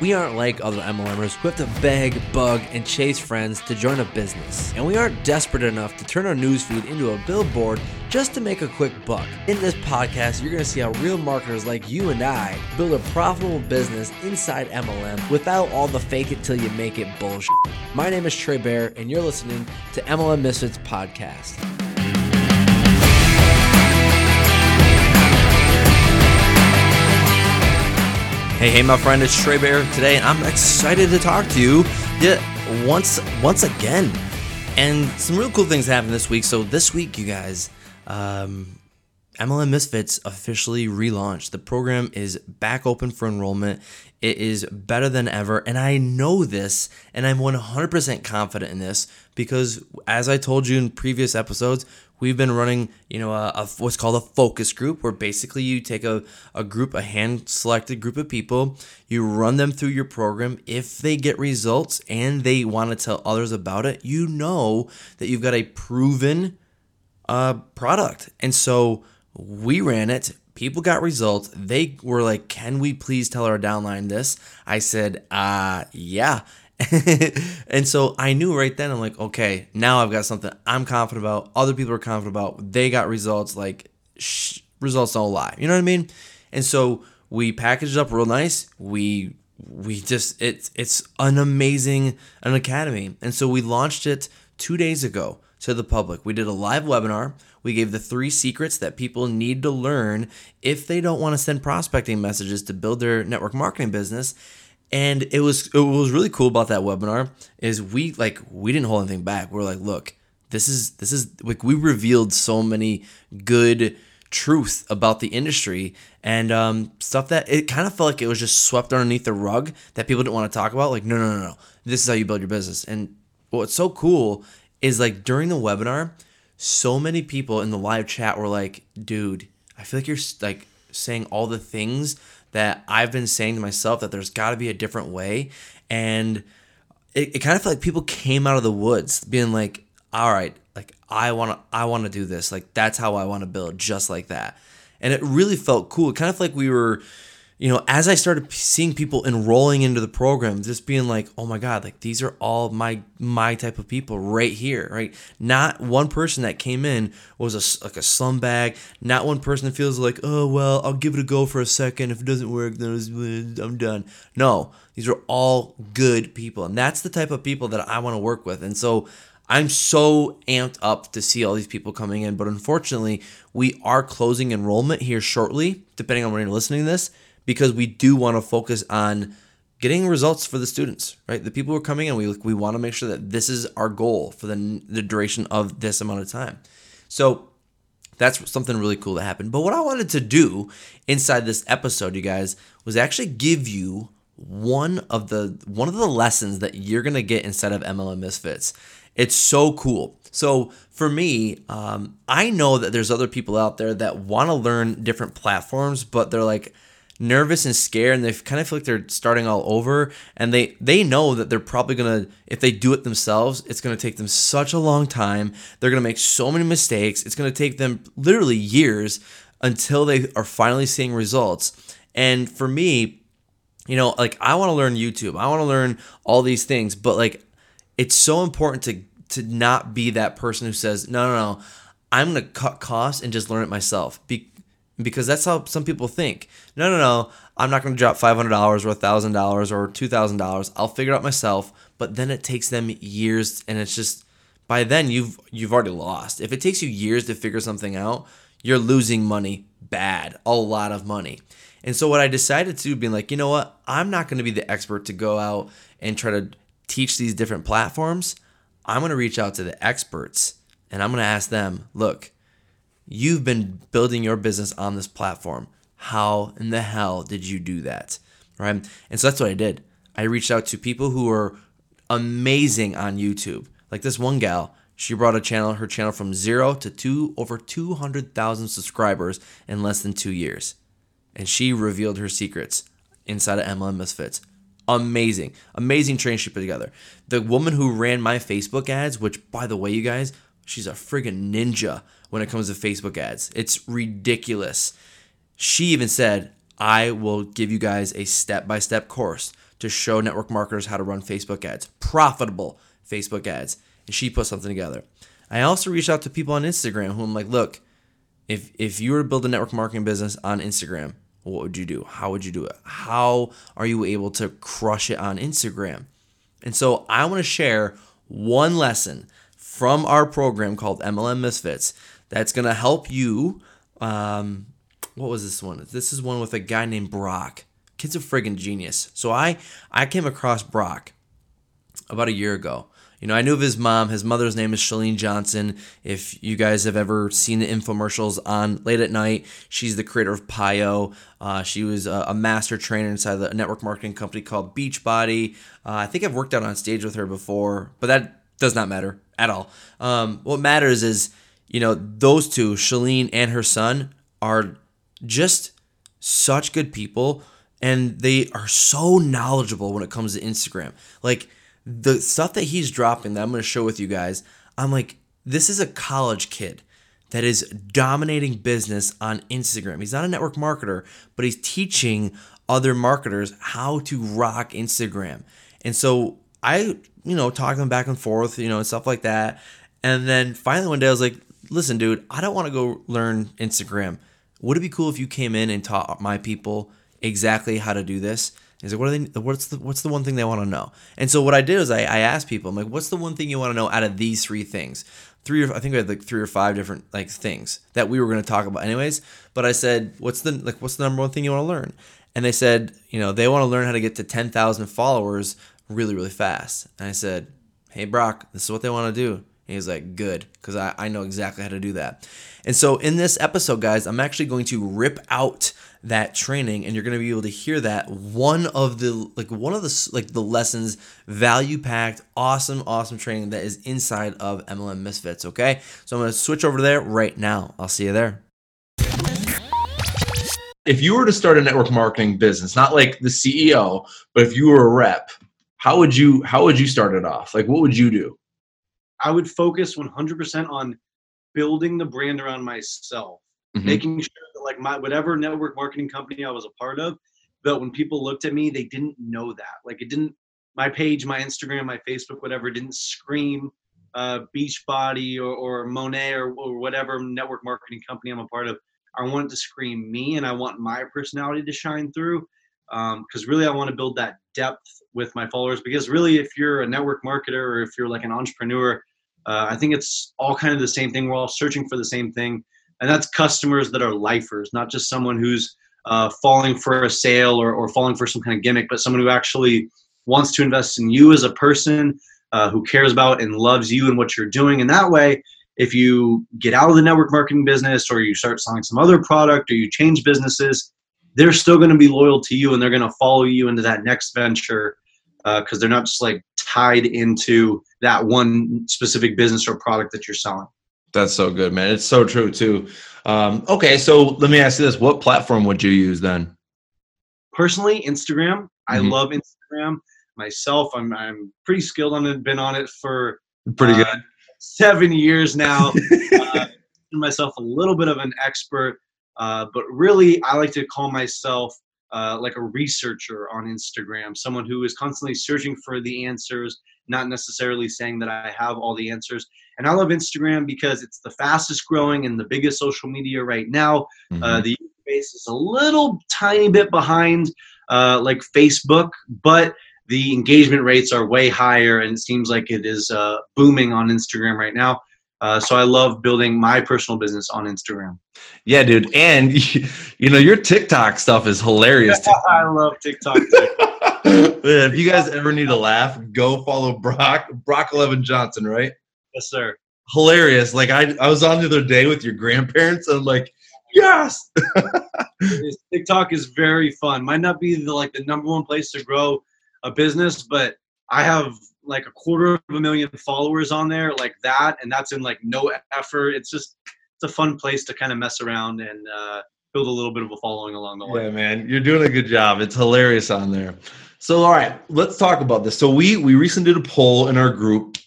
We aren't like other MLMers who have to beg, bug, and chase friends to join a business. And we aren't desperate enough to turn our newsfeed into a billboard just to make a quick buck. In this podcast, you're going to see how real marketers like you and I build a profitable business inside MLM without all the fake it till you make it bullshit. My name is Trey Bear, and you're listening to MLM Misfits Podcast. Hey, hey, my friend, it's Trey Bear today, and I'm excited to talk to you yet once, once again. And some real cool things happened this week. So this week, you guys, um, MLM Misfits officially relaunched. The program is back open for enrollment. It is better than ever, and I know this, and I'm 100% confident in this because, as I told you in previous episodes, we've been running, you know, a, a, what's called a focus group, where basically you take a, a group, a hand selected group of people, you run them through your program. If they get results and they want to tell others about it, you know that you've got a proven uh, product. And so we ran it. People got results. They were like, "Can we please tell our downline this?" I said, "Uh, yeah." and so I knew right then, I'm like, okay, now I've got something I'm confident about. Other people are confident about. They got results. Like, shh, results don't lie. You know what I mean? And so we packaged it up real nice. We we just it's it's an amazing an academy. And so we launched it two days ago to the public. We did a live webinar. We gave the three secrets that people need to learn if they don't want to send prospecting messages to build their network marketing business. And it was it was really cool about that webinar is we like we didn't hold anything back. We're like, look, this is this is like we revealed so many good truth about the industry and um, stuff that it kind of felt like it was just swept underneath the rug that people didn't want to talk about. Like, no, no, no, no. This is how you build your business. And what's so cool is like during the webinar, so many people in the live chat were like, dude, I feel like you're like saying all the things that I've been saying to myself that there's got to be a different way. And it, it kind of felt like people came out of the woods being like, all right, like I want to, I want to do this. Like that's how I want to build just like that. And it really felt cool. It kind of like we were, you know, as I started seeing people enrolling into the program, just being like, "Oh my god, like these are all my my type of people right here, right?" Not one person that came in was a like a slum bag. Not one person feels like, "Oh well, I'll give it a go for a second. If it doesn't work, then uh, I'm done." No, these are all good people, and that's the type of people that I want to work with. And so I'm so amped up to see all these people coming in, but unfortunately, we are closing enrollment here shortly, depending on when you're listening to this because we do want to focus on getting results for the students, right? The people who are coming in, we we want to make sure that this is our goal for the the duration of this amount of time. So that's something really cool that happened. But what I wanted to do inside this episode, you guys, was actually give you one of the one of the lessons that you're gonna get inside of MLM Misfits. It's so cool. So for me, um, I know that there's other people out there that want to learn different platforms, but they're like, nervous and scared and they kind of feel like they're starting all over and they they know that they're probably gonna if they do it themselves it's gonna take them such a long time. They're gonna make so many mistakes. It's gonna take them literally years until they are finally seeing results. And for me you know like i want to learn youtube. I want to learn all these things but like it's so important to to not be that person who says no no no. I'm gonna cut costs and just learn it myself. Be- because that's how some people think. No, no, no. I'm not going to drop $500 or $1,000 or $2,000. I'll figure it out myself. But then it takes them years and it's just by then you've you've already lost. If it takes you years to figure something out, you're losing money bad, a lot of money. And so what I decided to be like, you know what? I'm not going to be the expert to go out and try to teach these different platforms. I'm going to reach out to the experts and I'm going to ask them, look, You've been building your business on this platform. How in the hell did you do that? Right? And so that's what I did. I reached out to people who are amazing on YouTube. Like this one gal, she brought a channel, her channel from zero to two over 200,000 subscribers in less than two years. And she revealed her secrets inside of MLM Misfits. Amazing, amazing training she put together. The woman who ran my Facebook ads, which by the way, you guys, she's a friggin' ninja when it comes to Facebook ads. It's ridiculous. She even said, I will give you guys a step by step course to show network marketers how to run Facebook ads, profitable Facebook ads. And she put something together. I also reached out to people on Instagram who I'm like, look, if if you were to build a network marketing business on Instagram, what would you do? How would you do it? How are you able to crush it on Instagram? And so I want to share one lesson from our program called MLM Misfits that's going to help you. Um, what was this one? This is one with a guy named Brock. Kid's a friggin' genius. So I I came across Brock about a year ago. You know, I knew of his mom. His mother's name is Chalene Johnson. If you guys have ever seen the infomercials on late at night, she's the creator of PiYo. Uh, she was a, a, master trainer inside the network marketing company called Beachbody. Uh, I think I've worked out on stage with her before, but that does not matter at all. Um, what matters is, you know, those two, Chalene and her son, are just such good people and they are so knowledgeable when it comes to Instagram. Like the stuff that he's dropping that I'm going to show with you guys, I'm like, this is a college kid that is dominating business on Instagram. He's not a network marketer, but he's teaching other marketers how to rock Instagram. And so I, you know, talking back and forth, you know, and stuff like that. And then finally one day I was like, listen, dude, I don't want to go learn Instagram. Would it be cool if you came in and taught my people exactly how to do this? He's like, what are they? What's the What's the one thing they want to know? And so what I did is I, I asked people, I'm like, what's the one thing you want to know out of these three things? Three, or, I think we had like three or five different like things that we were going to talk about, anyways. But I said, what's the like, what's the number one thing you want to learn? And they said, you know, they want to learn how to get to ten thousand followers really, really fast. And I said, hey Brock, this is what they want to do. And he's like, good, because I, I know exactly how to do that. And so in this episode, guys, I'm actually going to rip out that training and you're going to be able to hear that one of the like one of the like the lessons value packed awesome awesome training that is inside of MLM Misfits okay? So I'm going to switch over there right now. I'll see you there. If you were to start a network marketing business not like the CEO but if you were a rep how would you how would you start it off? Like what would you do I would focus 100% on building the brand around myself, mm-hmm. making sure that like my whatever network marketing company I was a part of, that when people looked at me, they didn't know that. Like it didn't my page, my Instagram, my Facebook, whatever, didn't scream uh, Beachbody or, or Monat or, or whatever network marketing company I'm a part of. I want it to scream me, and I want my personality to shine through. Because um, really, I want to build that depth with my followers. Because really, if you're a network marketer or if you're like an entrepreneur, uh, I think it's all kind of the same thing. We're all searching for the same thing, and that's customers that are lifers, not just someone who's uh, falling for a sale or, or falling for some kind of gimmick, but someone who actually wants to invest in you as a person, uh, who cares about and loves you and what you're doing. And that way, if you get out of the network marketing business or you start selling some other product or you change businesses, they're still going to be loyal to you and they're going to follow you into that next venture because uh, they're not just like tied into that one specific business or product that you're selling. That's so good, man. It's so true too. Um, okay, so let me ask you this: What platform would you use then? Personally, Instagram. Mm-hmm. I love Instagram myself. I'm I'm pretty skilled on it. Been on it for pretty uh, good seven years now. uh, myself a little bit of an expert, uh, but really, I like to call myself uh, like a researcher on Instagram, someone who is constantly searching for the answers, not necessarily saying that I have all the answers. And I love Instagram because it's the fastest growing and the biggest social media right now. Uh, mm-hmm. Uh, the user base is a little tiny bit behind uh, like Facebook, but the engagement rates are way higher and it seems like it is uh, booming on Instagram right now. Uh, so I love building my personal business on Instagram. Yeah, dude, and you know your TikTok stuff is hilarious. I love TikTok. if you guys ever need a laugh, go follow Brock Brock Eleven Johnson, right? Yes, sir. Hilarious. Like I, I was on the other day with your grandparents, and I'm like, yes. TikTok is very fun. Might not be the like the number one place to grow a business, but I have like a quarter of a million followers on there like that and that's in like no effort. It's just it's a fun place to kind of mess around and uh, build a little bit of a following along the way. Yeah man you're doing a good job. It's hilarious on there. So all right let's talk about this. So we we recently did a poll in our group.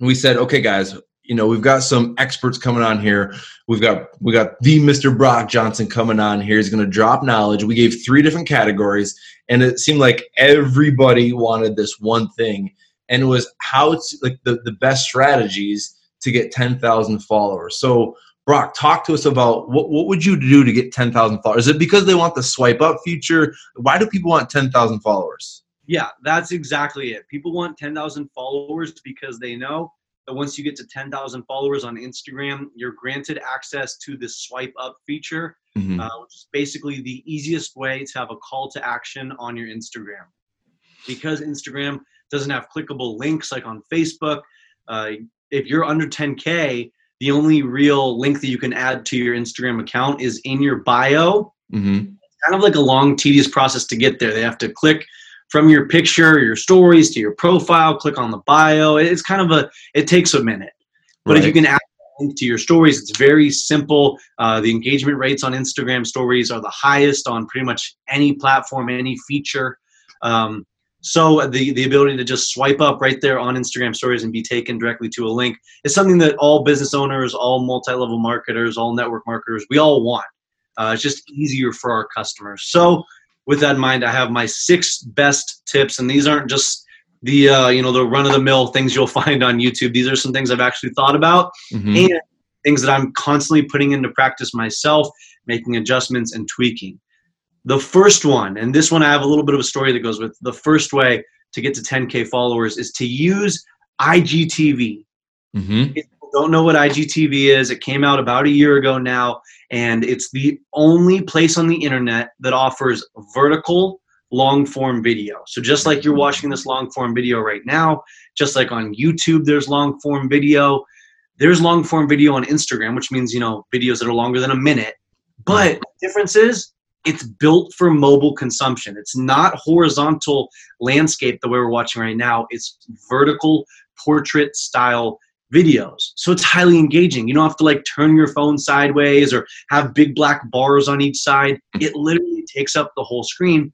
We said okay guys you know we've got some experts coming on here. We've got we got the mr brock johnson coming on here. He's going to drop knowledge. We gave three different categories and it seemed like everybody wanted this one thing. And it was how it's like the, the best strategies to get 10,000 followers. So brock talk to us about what, what would you do to get 10,000 followers? Is it because they want the swipe up feature? Why do people want 10,000 followers? Yeah that's exactly it. People want 10,000 followers because they know that once you get to 10,000 followers on Instagram, you're granted access to the swipe up feature, mm-hmm. uh, which is basically the easiest way to have a call to action on your Instagram. Because Instagram doesn't have clickable links like on Facebook, uh, if you're under 10K, the only real link that you can add to your Instagram account is in your bio. Mm-hmm. kind of like a long, tedious process to get there. They have to click from your picture, your stories to your profile, click on the bio. It's kind of a, it takes a minute. But right. if you can add link to your stories, it's very simple. Uh, the engagement rates on Instagram stories are the highest on pretty much any platform, any feature. Um, so the, the ability to just swipe up right there on Instagram stories and be taken directly to a link is something that all business owners, all multi-level marketers, all network marketers, we all want. Uh, it's just easier for our customers. So with that in mind, I have my six best tips, and these aren't just the uh, you know the run of the mill things you'll find on YouTube. These are some things I've actually thought about mm-hmm. and things that I'm constantly putting into practice myself, making adjustments and tweaking. The first one, and this one I have a little bit of a story that goes with the first way to get to 10k followers is to use IGTV. Mm-hmm. You don't know what IGTV is, it came out about a year ago now and it's the only place on the internet that offers vertical long form video. So just like you're watching this long form video right now, just like on YouTube there's long form video, there's long form video on Instagram, which means, you know, videos that are longer than a minute. But the difference is it's built for mobile consumption. It's not horizontal landscape the way we're watching right now. It's vertical portrait style videos. So it's highly engaging. You don't have to like turn your phone sideways or have big black bars on each side. Mm. It literally takes up the whole screen.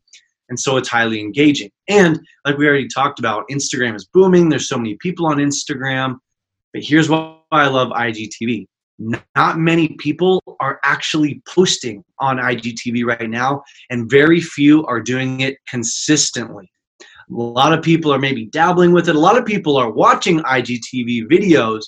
And so it's highly engaging. And like we already talked about, Instagram is booming. There's so many people on Instagram. But here's why I love IGTV. Not many people are actually posting on IGTV right now, and very few are doing it consistently. A lot of people are maybe dabbling with it. A lot of people are watching IGTV videos,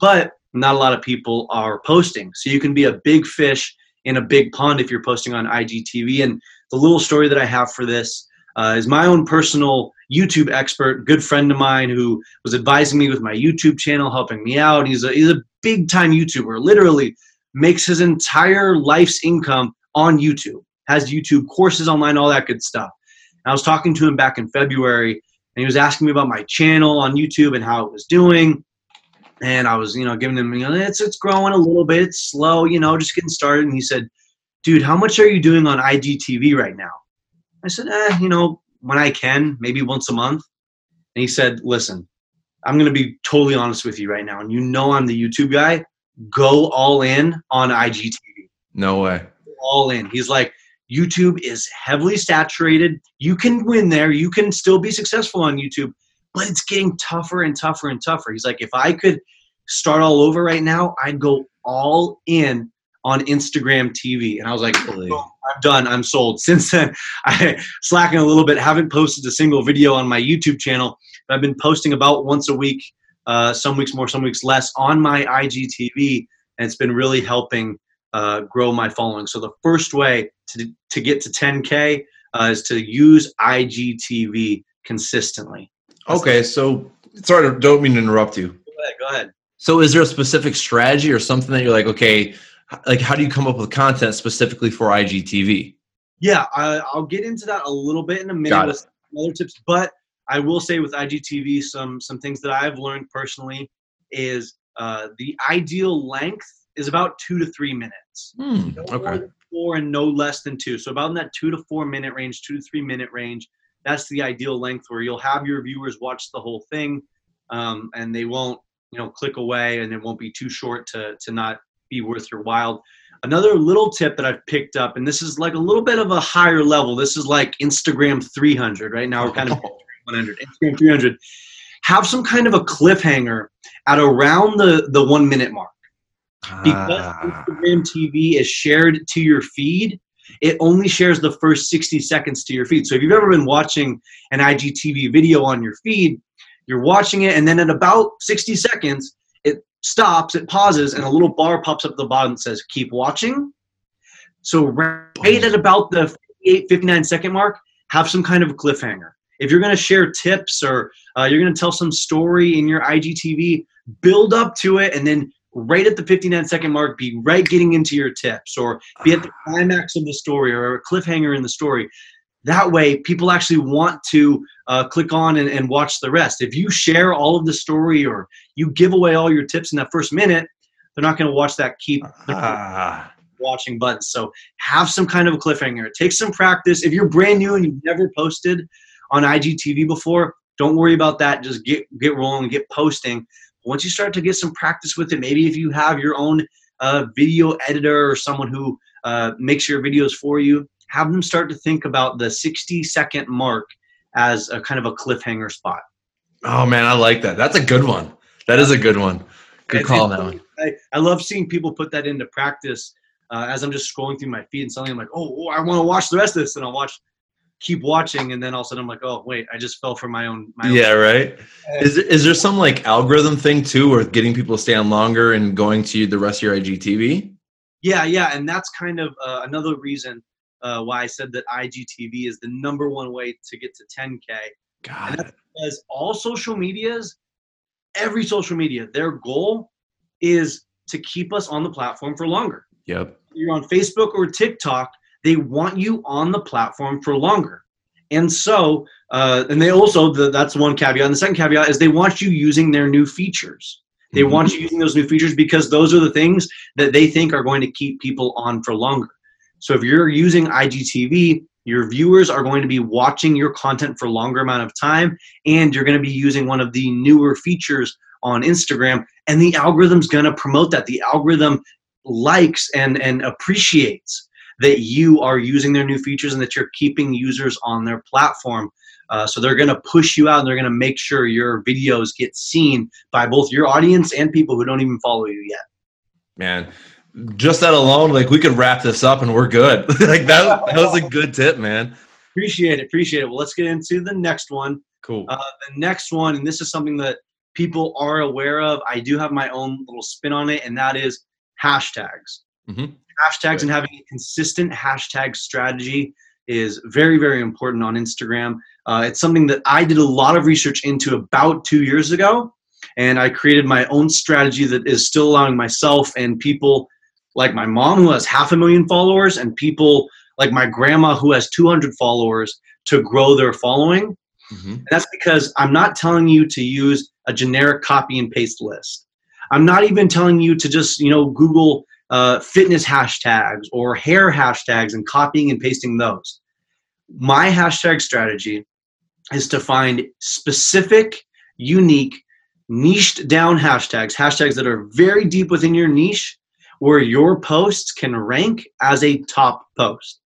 but not a lot of people are posting. So you can be a big fish in a big pond if you're posting on IGTV. And the little story that I have for this uh, is my own personal YouTube expert, good friend of mine who was advising me with my YouTube channel, helping me out. He's a he's a big time YouTuber. Literally makes his entire life's income on YouTube. Has YouTube courses online, all that good stuff. I was talking to him back in February, and he was asking me about my channel on YouTube and how it was doing. And I was, you know, giving him, you know, it's it's growing a little bit, it's slow, you know, just getting started. And he said, "Dude, how much are you doing on IGTV right now?" I said, "Eh, you know, when I can, maybe once a month." And he said, "Listen, I'm going to be totally honest with you right now, and you know I'm the YouTube guy. Go all in on IGTV. No way. All in. He's like, YouTube is heavily saturated. You can win there. You can still be successful on YouTube, but it's getting tougher and tougher and tougher. He's like, if I could start all over right now, I'd go all in on Instagram TV. And I was like, oh, I'm done. I'm sold. Since then, I slacking a little bit. Haven't posted a single video on my YouTube channel. I've been posting about once a week, uh, some weeks more, some weeks less on my IGTV, and it's been really helping uh, grow my following. So the first way to, to get to 10K uh, is to use IGTV consistently. okay, so sorry, don't mean to interrupt you. Go ahead, go ahead. So is there a specific strategy or something that you're like, okay, like how do you come up with content specifically for IGTV? Yeah, I, will get into that a little bit in a minute with other tips, but I will say with IGTV, some some things that I've learned personally is uh, the ideal length is about two to three minutes. Hmm, no okay. Four and no less than two. So about in that two to four minute range, two to three minute range. That's the ideal length where you'll have your viewers watch the whole thing, um, and they won't, you know, click away, and it won't be too short to to not be worth your while. Another little tip that I've picked up, and this is like a little bit of a higher level. This is like Instagram 300. Right now, we're kind of 100. Instagram 300 have some kind of a cliffhanger at around the the one minute mark because. Instagram TV is shared to your feed. It only shares the first 60 seconds to your feed. So if you've ever been watching an IGTV video on your feed, you're watching it, and then at about 60 seconds, it stops, it pauses, and a little bar pops up at the bottom that says "Keep watching." So right at about the 58, 59 second mark, have some kind of a cliffhanger. If you're going to share tips or uh, you're going to tell some story in your IGTV, build up to it, and then right at the 59 second mark, be right getting into your tips or be at the climax of the story or a cliffhanger in the story. That way, people actually want to uh, click on and, and watch the rest. If you share all of the story or you give away all your tips in that first minute, they're not going to watch that keep Ah. watching button. So have some kind of a cliffhanger. Take some practice. If you're brand new and you've never posted on IGTV before, don't worry about that. Just get get rolling, get posting. Once you start to get some practice with it, maybe if you have your own uh, video editor or someone who uh, makes your videos for you, have them start to think about the 60 second mark as a kind of a cliffhanger spot. Oh man, I like that. That's a good one. That is a good one. Good call on that one. I, I love seeing people put that into practice uh, as I'm just scrolling through my feed and suddenly I'm like, oh, oh, I want to watch the rest of this, and I'll watch, keep watching, and then all of a sudden I'm like, oh, wait, I just fell for my own. My Yeah, Own. right. Is there, is there some like algorithm thing too, or getting people to stay on longer and going to the rest of your IGTV? Yeah, yeah, and that's kind of uh, another reason uh, why I said that IGTV is the number one way to get to 10k Got it. because all social medias, every social media, their goal is to keep us on the platform for longer. Yep. you're on Facebook or TikTok, they want you on the platform for longer. And so, uh, and they also, the, that's one caveat. And the second caveat is they want you using their new features. They Mhm. want you using those new features because those are the things that they think are going to keep people on for longer. So if you're using IGTV, your viewers are going to be watching your content for longer amount of time, and you're going to be using one of the newer features on Instagram, and the algorithm's going to promote that. The algorithm likes and and appreciates that you are using their new features and that you're keeping users on their platform. Uh, so they're going to push you out and they're going to make sure your videos get seen by both your audience and people who don't even follow you yet. Man, just that alone, like we could wrap this up and we're good. like that, that was a good tip, man. Appreciate it, appreciate it. Well, let's get into the next one. Cool. Uh, the next one, and this is something that people are aware of. I do have my own little spin on it, and that is hashtags. Mhm. Hashtags and having a consistent hashtag strategy is very, very important on Instagram. Uh, it's something that I did a lot of research into about two years ago, and I created my own strategy that is still allowing myself and people like my mom, who has half a million followers, and people like my grandma, who has 200 followers, to grow their following. Mhm. And that's because I'm not telling you to use a generic copy and paste list. I'm not even telling you to just, you know, Google uh, fitness hashtags or hair hashtags and copying and pasting those. My hashtag strategy is to find specific, unique, niched down hashtags, hashtags that are very deep within your niche, where your posts can rank as a top post.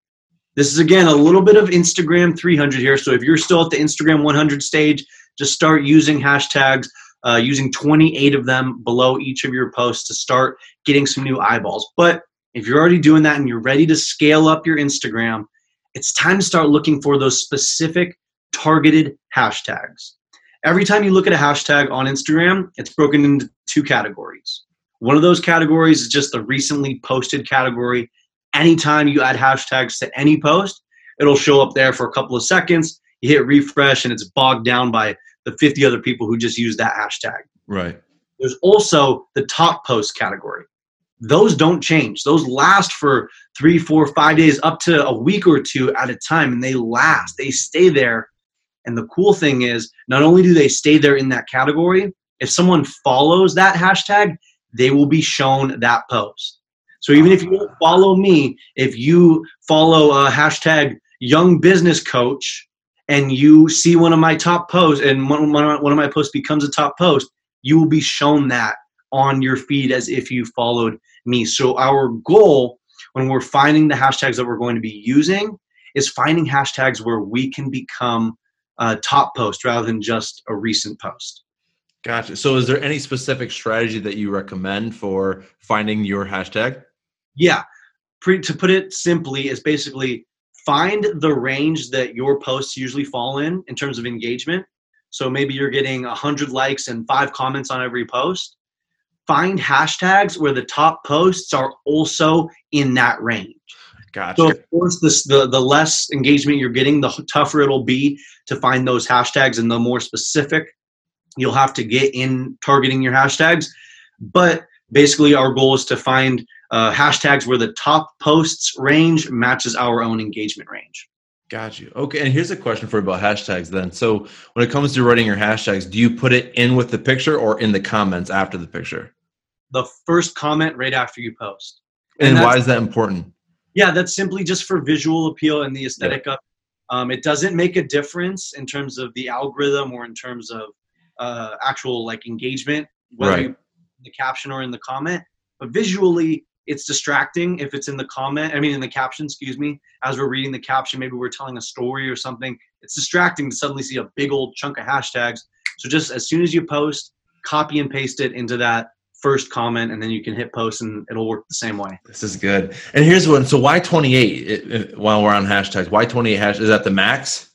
This is again a little bit of Instagram 300 here. So if you're still at the Instagram 100 stage, just start using hashtags, uh, using 28 of them below each of your posts to start getting some new eyeballs. But if you're already doing that and you're ready to scale up your Instagram, it's time to start looking for those specific targeted hashtags. Every time you look at a hashtag on Instagram, it's broken into two categories. One of those categories is just the recently posted category. Anytime you add hashtags to any post, it'll show up there for a couple of seconds. You hit refresh and it's bogged down by the 50 other people who just use that hashtag. Right. There's also the top post category. Those don't change. Those last for three, four, five days, up to a week or two at a time, and they last. They stay there. And the cool thing is, not only do they stay there in that category, if someone follows that hashtag, they will be shown that post. So even if you don't follow me, if you follow a hashtag young business coach and you see one of my top posts and one, one of my posts becomes a top post, you will be shown that on your feed as if you followed me. So our goal when we're finding the hashtags that we're going to be using is finding hashtags where we can become a top post rather than just a recent post. Gotcha. So, is there any specific strategy that you recommend for finding your hashtag? Yeah. Pre- to put it simply, is basically find the range that your posts usually fall in in terms of engagement. So maybe you're getting 100 likes and five comments on every post. Find hashtags where the top posts are also in that range. Gotcha. So of course, this, the the less engagement you're getting, the tougher it'll be to find those hashtags, and the more specific you'll have to get in targeting your hashtags. But basically, our goal is to find uh, hashtags where the top posts range matches our own engagement range. Got you. Okay, and here's a question for you about hashtags then. So when it comes to writing your hashtags, do you put it in with the picture or in the comments after the picture? The first comment right after you post. And, and why is that important? Yeah, that's simply just for visual appeal and the aesthetic yeah. of um, it doesn't make a difference in terms of the algorithm or in terms of uh, actual like engagement, whether right. you the caption or in the comment. But visually, it's distracting if it's in the comment. I mean, in the caption, excuse me. As we're reading the caption, maybe we're telling a story or something. It's distracting to suddenly see a big old chunk of hashtags. So just as soon as you post, copy and paste it into that first comment, and then you can hit post, and it'll work the same way. This is good. And here's one. So why 28? while we're on hashtags, why 28 hash? Is that the max?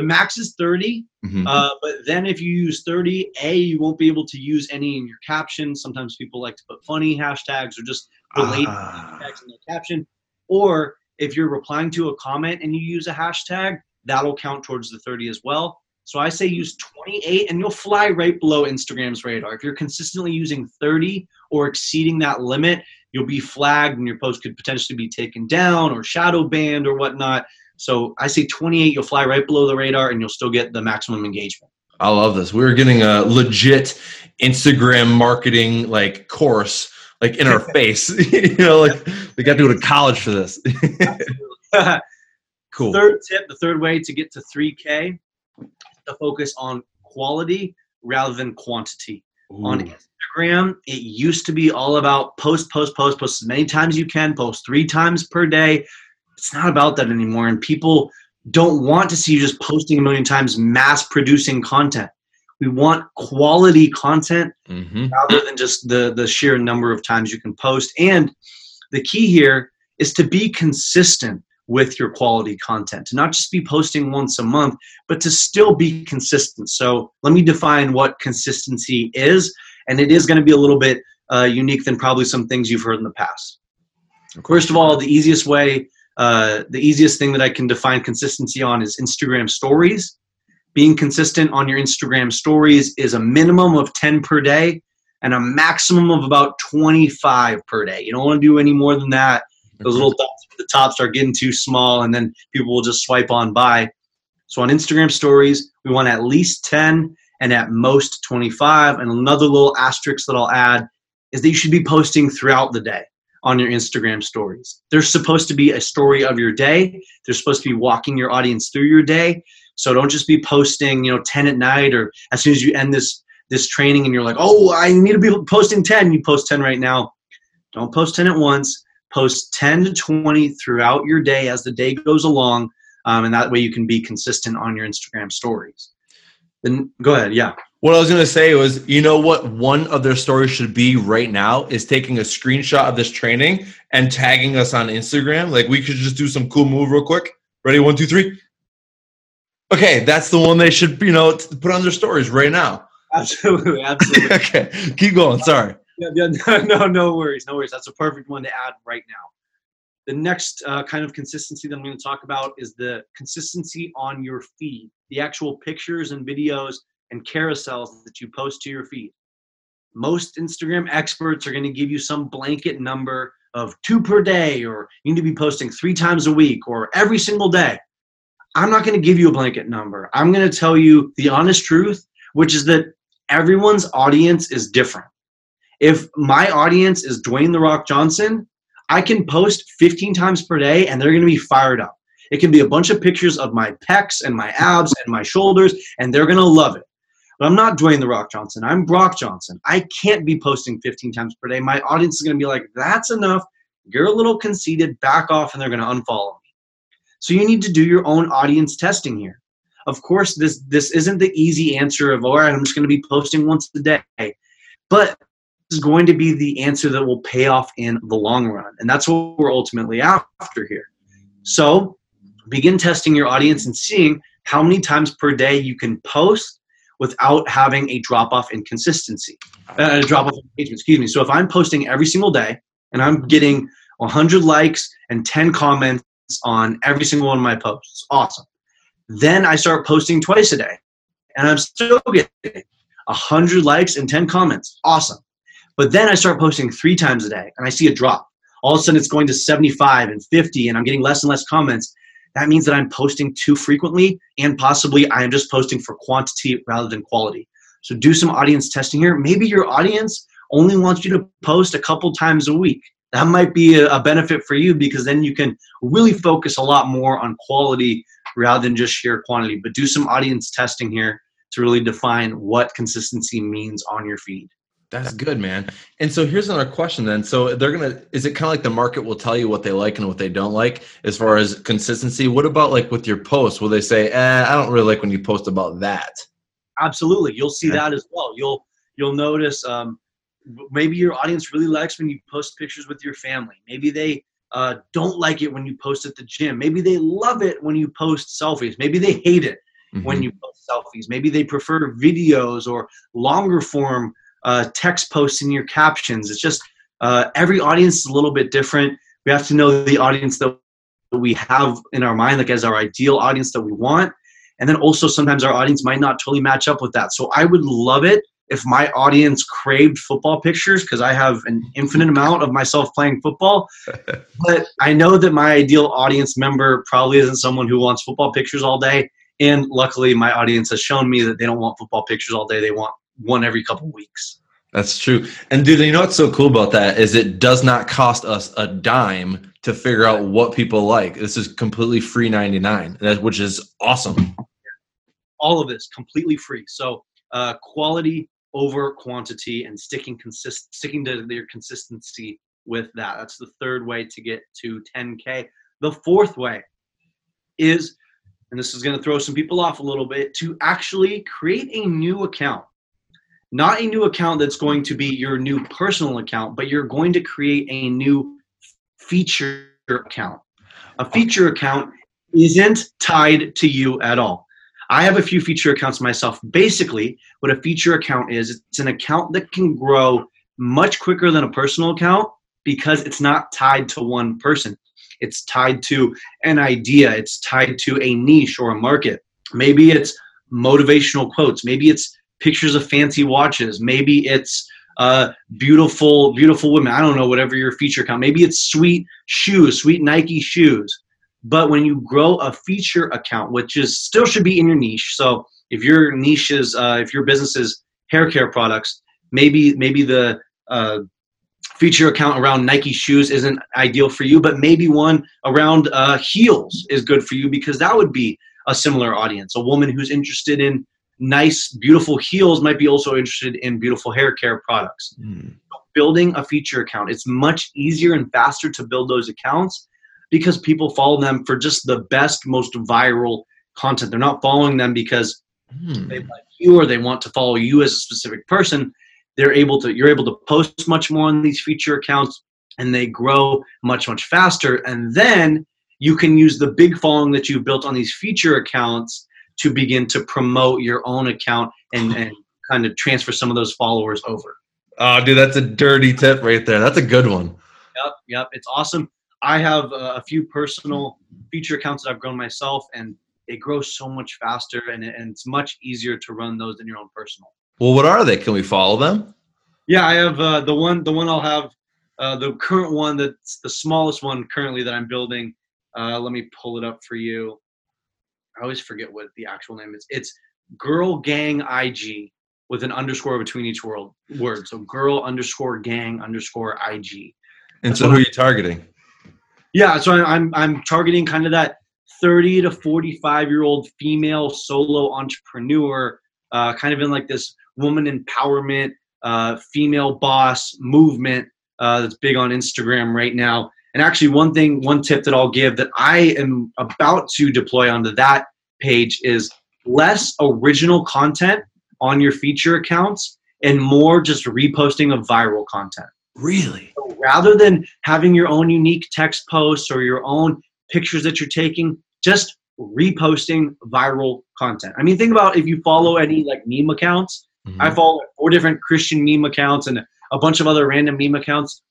The max is 30, mm-hmm. uh, but then if you use 30, A, you won't be able to use any in your caption. Sometimes people like to put funny hashtags or just related ah. hashtags in their caption. Or if you're replying to a comment and you use a hashtag, that'll count towards the 30 as well. So I say use 28 and you'll fly right below Instagram's radar. If you're consistently using 30 or exceeding that limit, you'll be flagged and your post could potentially be taken down or shadow banned or whatnot. So I say 28, you'll fly right below the radar and you'll still get the maximum engagement. I love this. We are getting a legit Instagram marketing like course like in our face. you know, like we got to go to college for this. cool. Third tip, the third way to get to 3K, to focus on quality rather than quantity. Ooh. On Instagram, it used to be all about post, post, post, post as many times you can, post three times per day it's not about that anymore. And people don't want to see you just posting a million times, mass producing content. We want quality content mm-hmm. rather than just the, the sheer number of times you can post. And the key here is to be consistent with your quality content, to not just be posting once a month, but to still be consistent. So let me define what consistency is. And it is going to be a little bit uh, unique than probably some things you've heard in the past. First of all, the easiest way uh, the easiest thing that I can define consistency on is Instagram stories. Being consistent on your Instagram stories is a minimum of 10 per day and a maximum of about 25 per day. You don't want to do any more than that. Those little dots at the top start getting too small, and then people will just swipe on by. So on Instagram stories, we want at least 10 and at most 25. And another little asterisk that I'll add is that you should be posting throughout the day on your Instagram stories. There's supposed to be a story of your day. They're supposed to be walking your audience through your day. So don't just be posting, you know, 10 at night or as soon as you end this this training and you're like, "Oh, I need to be posting 10." You post 10 right now. Don't post 10 at once. Post 10 to 20 throughout your day as the day goes along, um, and that way you can be consistent on your Instagram stories. Then go ahead, yeah. What I was going to say was, you know what one of their stories should be right now is taking a screenshot of this training and tagging us on Instagram. Like we could just do some cool move real quick. Ready? One, two, three. Okay, that's the one they should, you know, put on their stories right now. Absolutely, absolutely. okay, keep going. Sorry. Yeah, yeah, no, no, no worries, no worries. That's a perfect one to add right now. The next uh, kind of consistency that I'm going to talk about is the consistency on your feed, the actual pictures and videos and carousels that you post to your feed. Most Instagram experts are going to give you some blanket number of two per day, or you need to be posting three times a week, or every single day. I'm not going to give you a blanket number. I'm going to tell you the honest truth, which is that everyone's audience is different. If my audience is Dwayne The Rock Johnson, I can post 15 times per day and they're going to be fired up. It can be a bunch of pictures of my pecs and my abs and my shoulders, and they're going to love it. But I'm not Dwayne the Rock Johnson. I'm Brock Johnson. I can't be posting 15 times per day. My audience is going to be like, that's enough. You're a little conceited. Back off, and they're going to unfollow me. So you need to do your own audience testing here. Of course, this this isn't the easy answer of all right, I'm just going to be posting once a day, but this is going to be the answer that will pay off in the long run, and that's what we're ultimately after here. So, begin testing your audience and seeing how many times per day you can post without having a drop off in consistency, uh, a drop off engagement. Excuse me. So if I'm posting every single day and I'm getting 100 likes and 10 comments on every single one of my posts, awesome. Then I start posting twice a day, and I'm still getting 100 likes and 10 comments, awesome. But then I start posting three times a day, and I see a drop. All of a sudden, it's going to 75 and 50, and I'm getting less and less comments that means that I'm posting too frequently and possibly I am just posting for quantity rather than quality. So do some audience testing here. Maybe your audience only wants you to post a couple times a week. That might be a, benefit for you because then you can really focus a lot more on quality rather than just sheer quantity. But do some audience testing here to really define what consistency means on your feed. That's good, man. And so here's another question then. So they're gonna is it kind of like the market will tell you what they like and what they don't like as far as consistency? What about like with your posts? Will they say, eh, I don't really like when you post about that? Absolutely. You'll see that as well. You'll you'll notice um, maybe your audience really likes when you post pictures with your family. Maybe they uh, don't like it when you post at the gym. Maybe they love it when you post selfies. Maybe they hate it mm-hmm. when you post selfies. Maybe they prefer videos or longer form uh, text posts in your captions. It's just uh, every audience is a little bit different. We have to know the audience that we have in our mind, like as our ideal audience that we want. And then also sometimes our audience might not totally match up with that. So I would love it if my audience craved football pictures because I have an infinite amount of myself playing football. but I know that my ideal audience member probably isn't someone who wants football pictures all day. And luckily, my audience has shown me that they don't want football pictures all day. They want one every couple weeks. That's true. And dude, you know what's so cool about that is it does not cost us a dime to figure out what people like. This is completely free 99, which is awesome. All of this completely free. So uh, quality over quantity and sticking consist sticking to your consistency with that. That's the third way to get to 10k. The fourth way is, and this is going to throw some people off a little bit, to actually create a new account not a new account that's going to be your new personal account, but you're going to create a new feature account. A feature account isn't tied to you at all. I have a few feature accounts myself. Basically, what a feature account is, it's an account that can grow much quicker than a personal account because it's not tied to one person. It's tied to an idea, it's tied to a niche or a market. Maybe it's motivational quotes, maybe it's pictures of fancy watches. Maybe it's uh, beautiful, beautiful women. I don't know, whatever your feature account. Maybe it's sweet shoes, sweet Nike shoes. But when you grow a feature account, which is still should be in your niche. So if your niche is, uh, if your business is hair care products, maybe maybe the uh, feature account around Nike shoes isn't ideal for you, but maybe one around uh, heels is good for you because that would be a similar audience. A woman who's interested in nice, beautiful heels might be also interested in beautiful hair care products. Mm. Building a feature account, it's much easier and faster to build those accounts because people follow them for just the best, most viral content. They're not following them because mm. they like you or they want to follow you as a specific person. They're able to, you're able to post much more on these feature accounts and they grow much, much faster. And then you can use the big following that you've built on these feature accounts to begin to promote your own account and, and kind of transfer some of those followers over. Oh, dude, that's a dirty tip right there. That's a good one. Yep, yep, it's awesome. I have a few personal feature accounts that I've grown myself, and they grow so much faster, and, and it's much easier to run those than your own personal. Well, what are they? Can we follow them? Yeah, I have uh, the one. The one I'll have. Uh, the current one that's the smallest one currently that I'm building. Uh, let me pull it up for you. I always forget what the actual name is. It's Girl Gang IG with an underscore between each world word. So girl underscore gang underscore IG. And so who are you targeting? Yeah, so I'm I'm targeting kind of that 30 to 45 year old female solo entrepreneur, uh, kind of in like this woman empowerment, uh, female boss movement uh, that's big on Instagram right now. And actually, one thing, one tip that I'll give that I am about to deploy onto that page is less original content on your feature accounts and more just reposting of viral content. Really? So rather than having your own unique text posts or your own pictures that you're taking, just reposting viral content. I mean, think about if you follow any like meme accounts. Mm-hmm. I follow four different Christian meme accounts and a bunch of other random meme accounts.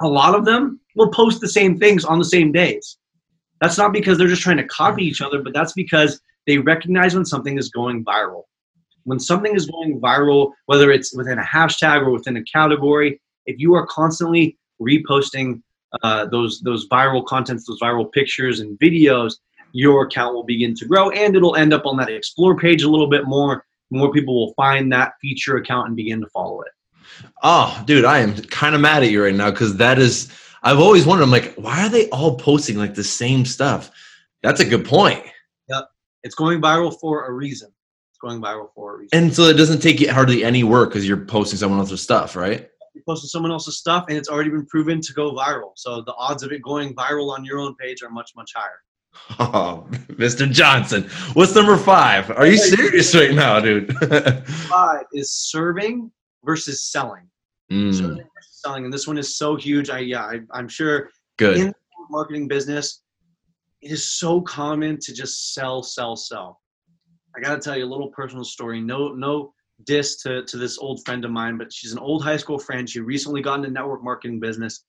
A lot of them will post the same things on the same days. That's not because they're just trying to copy each other, but that's because they recognize when something is going viral. When something is going viral, whether it's within a hashtag or within a category, if you are constantly reposting uh, those those viral contents, those viral pictures and videos, your account will begin to grow, and it'll end up on that explore page a little bit more. More people will find that feature account and begin to follow it. Oh, dude, I am kind of mad at you right now because that is. I've always wondered. I'm like, why are they all posting like the same stuff? That's a good point. Yep, it's going viral for a reason. It's going viral for a reason. And so it doesn't take you hardly any work because you're posting someone else's stuff, right? You're posting someone else's stuff, and it's already been proven to go viral. So the odds of it going viral on your own page are much, much higher. Oh, Mr. Johnson, what's number five? Are you serious right now, dude? five is serving versus selling. Mm. Versus selling, and this one is so huge. I yeah, I, am sure. Good. In the marketing business, it is so common to just sell, sell, sell. I got to tell you a little personal story. No, no diss to, to this old friend of mine, but she's an old high school friend. She recently got into network marketing business,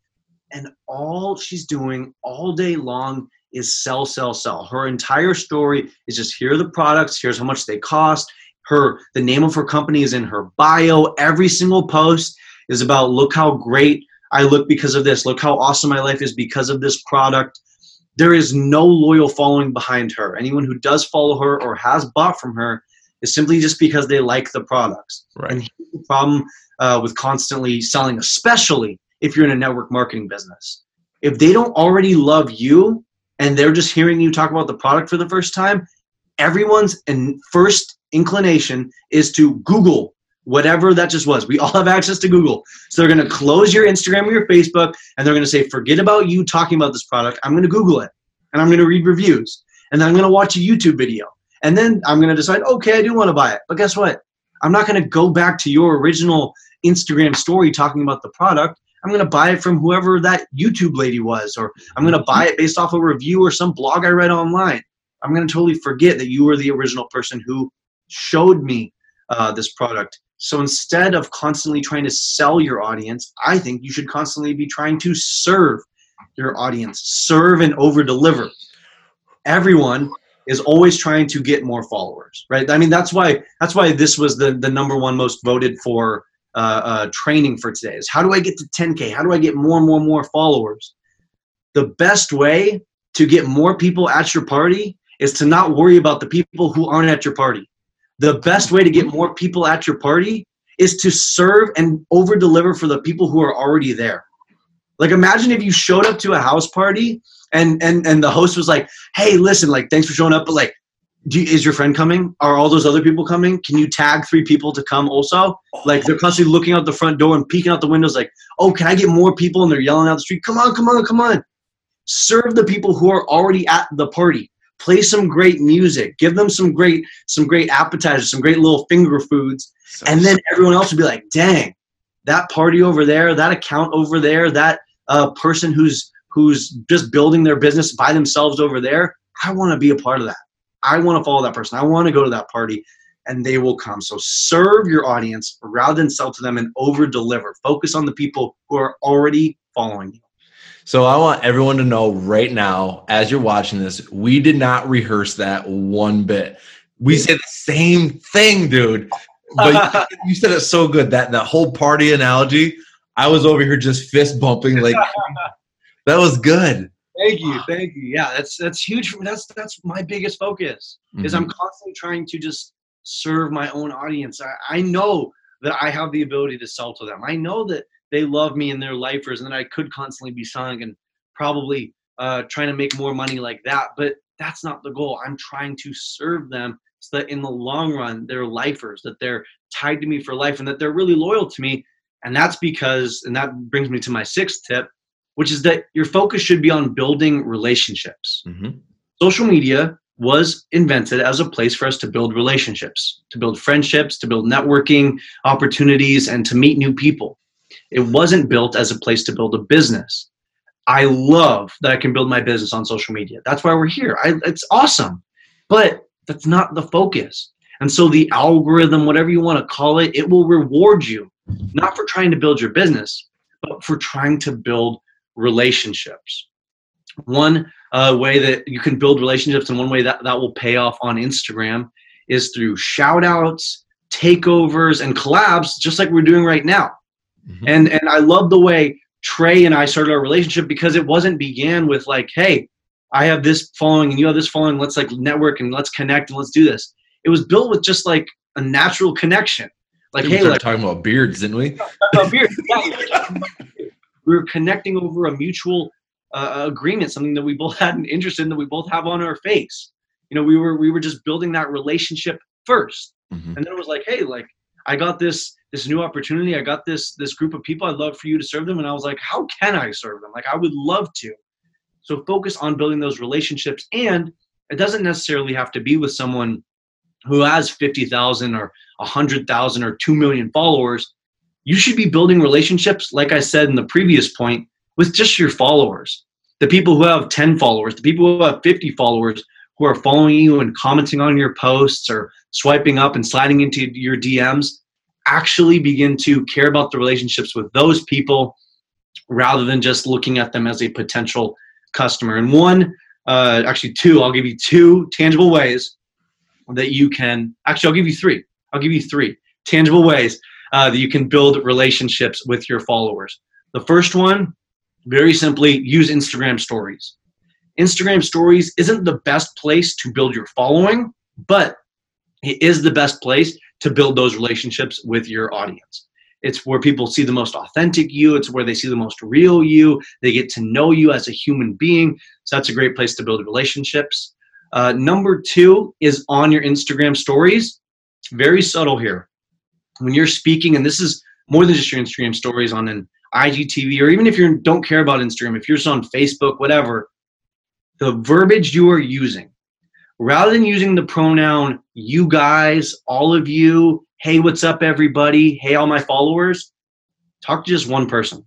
and all she's doing all day long is sell, sell, sell. Her entire story is just here are the products, here's how much they cost. Her the name of her company is in her bio. Every single post is about look how great I look because of this. Look how awesome my life is because of this product. There is no loyal following behind her. Anyone who does follow her or has bought from her is simply just because they like the products. Right. And the problem uh, with constantly selling, especially if you're in a network marketing business. If they don't already love you and they're just hearing you talk about the product for the first time, everyone's in first inclination is to Google whatever that just was. We all have access to Google. So they're going to close your Instagram or your Facebook and they're going to say, forget about you talking about this product. I'm going to Google it and I'm going to read reviews and I'm going to watch a YouTube video. And then I'm going to decide, okay, I do want to buy it. But guess what? I'm not going to go back to your original Instagram story talking about the product. I'm going to buy it from whoever that YouTube lady was, or I'm going to buy it based off a review or some blog I read online. I'm going to totally forget that you were the original person who showed me uh, this product. So instead of constantly trying to sell your audience, I think you should constantly be trying to serve your audience, serve and over deliver. Everyone is always trying to get more followers, right? I mean, that's why that's why this was the the number one most voted for uh, uh, training for today is how do I get to 10K? How do I get more and more more followers? The best way to get more people at your party is to not worry about the people who aren't at your party. The best way to get more people at your party is to serve and over deliver for the people who are already there. Like imagine if you showed up to a house party and and and the host was like, "Hey, listen, like thanks for showing up, but like is your friend coming? Are all those other people coming? Can you tag three people to come also? Like they're constantly looking out the front door and peeking out the windows, like, oh, can I get more people? And they're yelling out the street, come on, come on, come on. Serve the people who are already at the party. Play some great music. Give them some great, some great appetizers, some great little finger foods, so and then everyone else would be like, dang, that party over there, that account over there, that uh, person who's who's just building their business by themselves over there. I want to be a part of that. I want to follow that person. I want to go to that party and they will come. So serve your audience rather than sell to them and over deliver. Focus on the people who are already following you. So I want everyone to know right now, as you're watching this, we did not rehearse that one bit. We said the same thing, dude. But you said it so good that that whole party analogy. I was over here just fist bumping like that was good. Thank you, thank you. Yeah, that's that's huge. That's that's my biggest focus mm-hmm. is I'm mm-hmm. constantly trying to just serve my own audience. I, I know that I have the ability to sell to them. I know that they love me and they're lifers, and that I could constantly be selling and probably uh, trying to make more money like that. But that's not the goal. I'm trying to serve them so that in the long run they're lifers, that they're tied to me for life, and that they're really loyal to me. And that's because, and that brings me to my sixth tip which is that your focus should be on building relationships. Mm-hmm. Social media was invented as a place for us to build relationships, to build friendships, to build networking opportunities, and to meet new people. It wasn't built as a place to build a business. I love that I can build my business on social media. That's why we're here. I, it's awesome. But that's not the focus. And so the algorithm, whatever you want to call it, it will reward you, not for trying to build your business, but for trying to build relationships. One uh, way that you can build relationships and one way that, that will pay off on Instagram is through shout outs, takeovers, and collabs, just like we're doing right now. Mm-hmm. And and I love the way Trey and I started our relationship because it wasn't began with like, hey, I have this following and you have this following, let's like network and let's connect and let's do this. It was built with just like a natural connection. Like, we hey, like, talking about beards, didn't we? about beards. We were connecting over a mutual uh, agreement, something that we both had an interest in, that we both have on our face. You know, we were we were just building that relationship 1st mm-hmm. and then it was like, hey, like I got this this new opportunity. I got this this group of people. I'd love for you to serve them. And I was like, how can I serve them? Like I would love to. So focus on building those relationships, and it doesn't necessarily have to be with someone who has fifty thousand or a hundred thousand or two million followers. You should be building relationships, like I said in the previous point, with just your followers. The people who have 10 followers, the people who have 50 followers who are following you and commenting on your posts or swiping up and sliding into your DMs, actually begin to care about the relationships with those people rather than just looking at them as a potential customer. And one, uh, actually, two, I'll give you two tangible ways that you can, actually, I'll give you three. I'll give you three tangible ways uh, that you can build relationships with your followers. The first one very simply, use Instagram stories. Instagram stories isn't the best place to build your following, but is the best place to build those relationships with your audience. It's where people see the most authentic you. It's where they see the most real you. They get to know you as a human being. So that's a great place to build relationships. Uh, number two is on your Instagram stories. Very subtle here. When you're speaking, and this is more than just your Instagram stories on an IGTV, or even if you don't care about Instagram, if you're just on Facebook, whatever, the verbiage you are using, rather than using the pronoun you guys, all of you, hey, what's up, everybody, hey, all my followers, talk to just one person.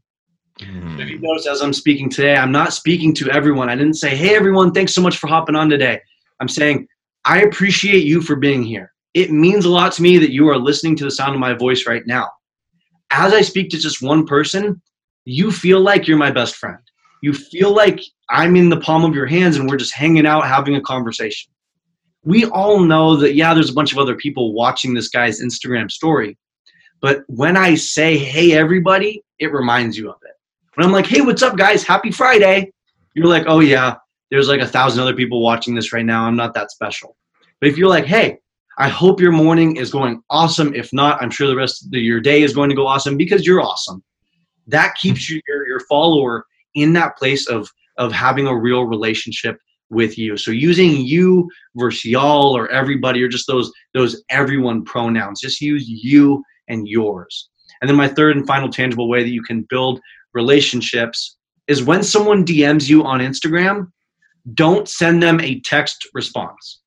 Mm. If you notice, as I'm speaking today, I'm not speaking to everyone. I didn't say, hey, everyone, thanks so much for hopping on today. I'm saying, I appreciate you for being here. It means a lot to me that you are listening to the sound of my voice right now as I speak to just one person, you feel like you're my best friend. You feel like I'm in the palm of your hands and we're just hanging out having a conversation. We all know that, yeah, there's a bunch of other people watching this guy's Instagram story. But when I say, hey, everybody, it reminds you of it. When I'm like, hey, what's up, guys? Happy Friday. You're like, oh, yeah, there's like a thousand other people watching this right now. I'm not that special. But if you're like, hey, I hope your morning is going awesome. If not, I'm sure the rest of your day is going to go awesome because you're awesome. That keeps you, your, your follower in that place of, of having a real relationship with you. So using you versus y'all or everybody or just those those everyone pronouns. Just use you and yours. And then my third and final tangible way that you can build relationships is when someone DMs you on Instagram, don't send them a text response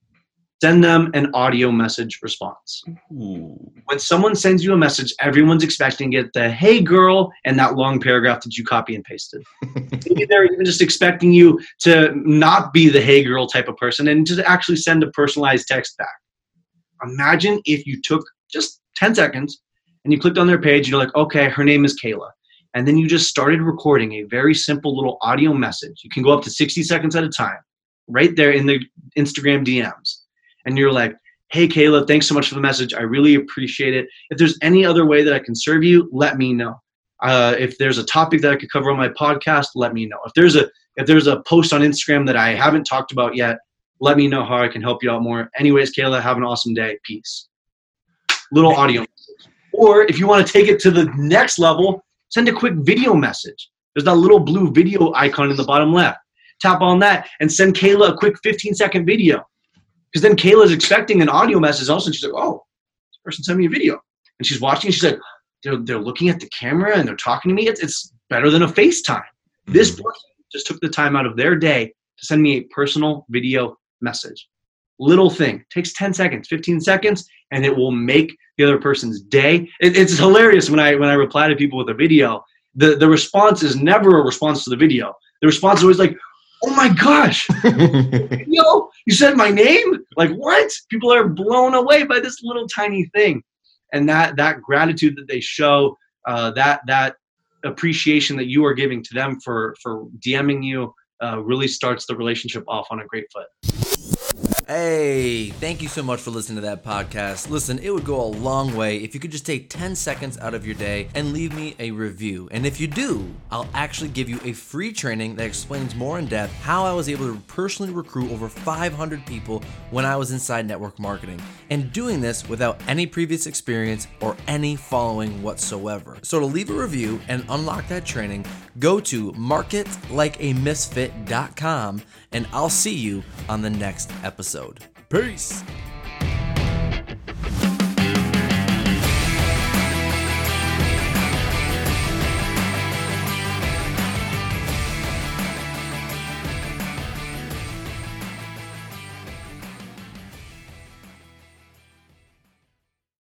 send them an audio message response. Ooh. When someone sends you a message, everyone's expecting it the hey girl and that long paragraph that you copy and pasted. Maybe they're even just expecting you to not be the hey girl type of person and to actually send a personalized text back. Imagine if you took just 10 seconds and you clicked on their page, you're like, okay, her name is Kayla. And then you just started recording a very simple little audio message. You can go up to 60 seconds at a time, right there in the Instagram DMs and you're like, hey, Kayla, thanks so much for the message. I really appreciate it. If there's any other way that I can serve you, let me know. Uh, if there's a topic that I could cover on my podcast, let me know. If there's a if there's a post on Instagram that I haven't talked about yet, let me know how I can help you out more. Anyways, Kayla, have an awesome day. Peace. Little audio message. Or if you want to take it to the next level, send a quick video message. There's that little blue video icon in the bottom left. Tap on that and send Kayla a quick 15 second video. Because then Kayla's expecting an audio message also. And she's like, oh, this person sent me a video. And she's watching and she's like, they're, they're looking at the camera and they're talking to me. It's, it's better than a FaceTime. Mm-hmm. This person just took the time out of their day to send me a personal video message. little thing takes 10 seconds 15 seconds and it will make the other person's day it, it's hilarious when i when i reply to people with a video the the response is never a response to the video the response is always like oh my gosh. Yo you said my name? Like what? People are blown away by this little tiny thing. And that that gratitude that they show uh, that that appreciation that you are giving to them for for dming you uh, really starts the relationship off on a great foot Hey, thank you so much for listening to that podcast. Listen, it would go a long way if you could just take 10 seconds out of your day and leave me a review. And if you do, I'll actually give you a free training that explains more in depth how I was able to personally recruit over 500 people when I was inside network marketing and doing this without any previous experience or any following whatsoever. So to leave a review and unlock that training, go to marketlikeamisfit.com and I'll see you on the next episode. Peace.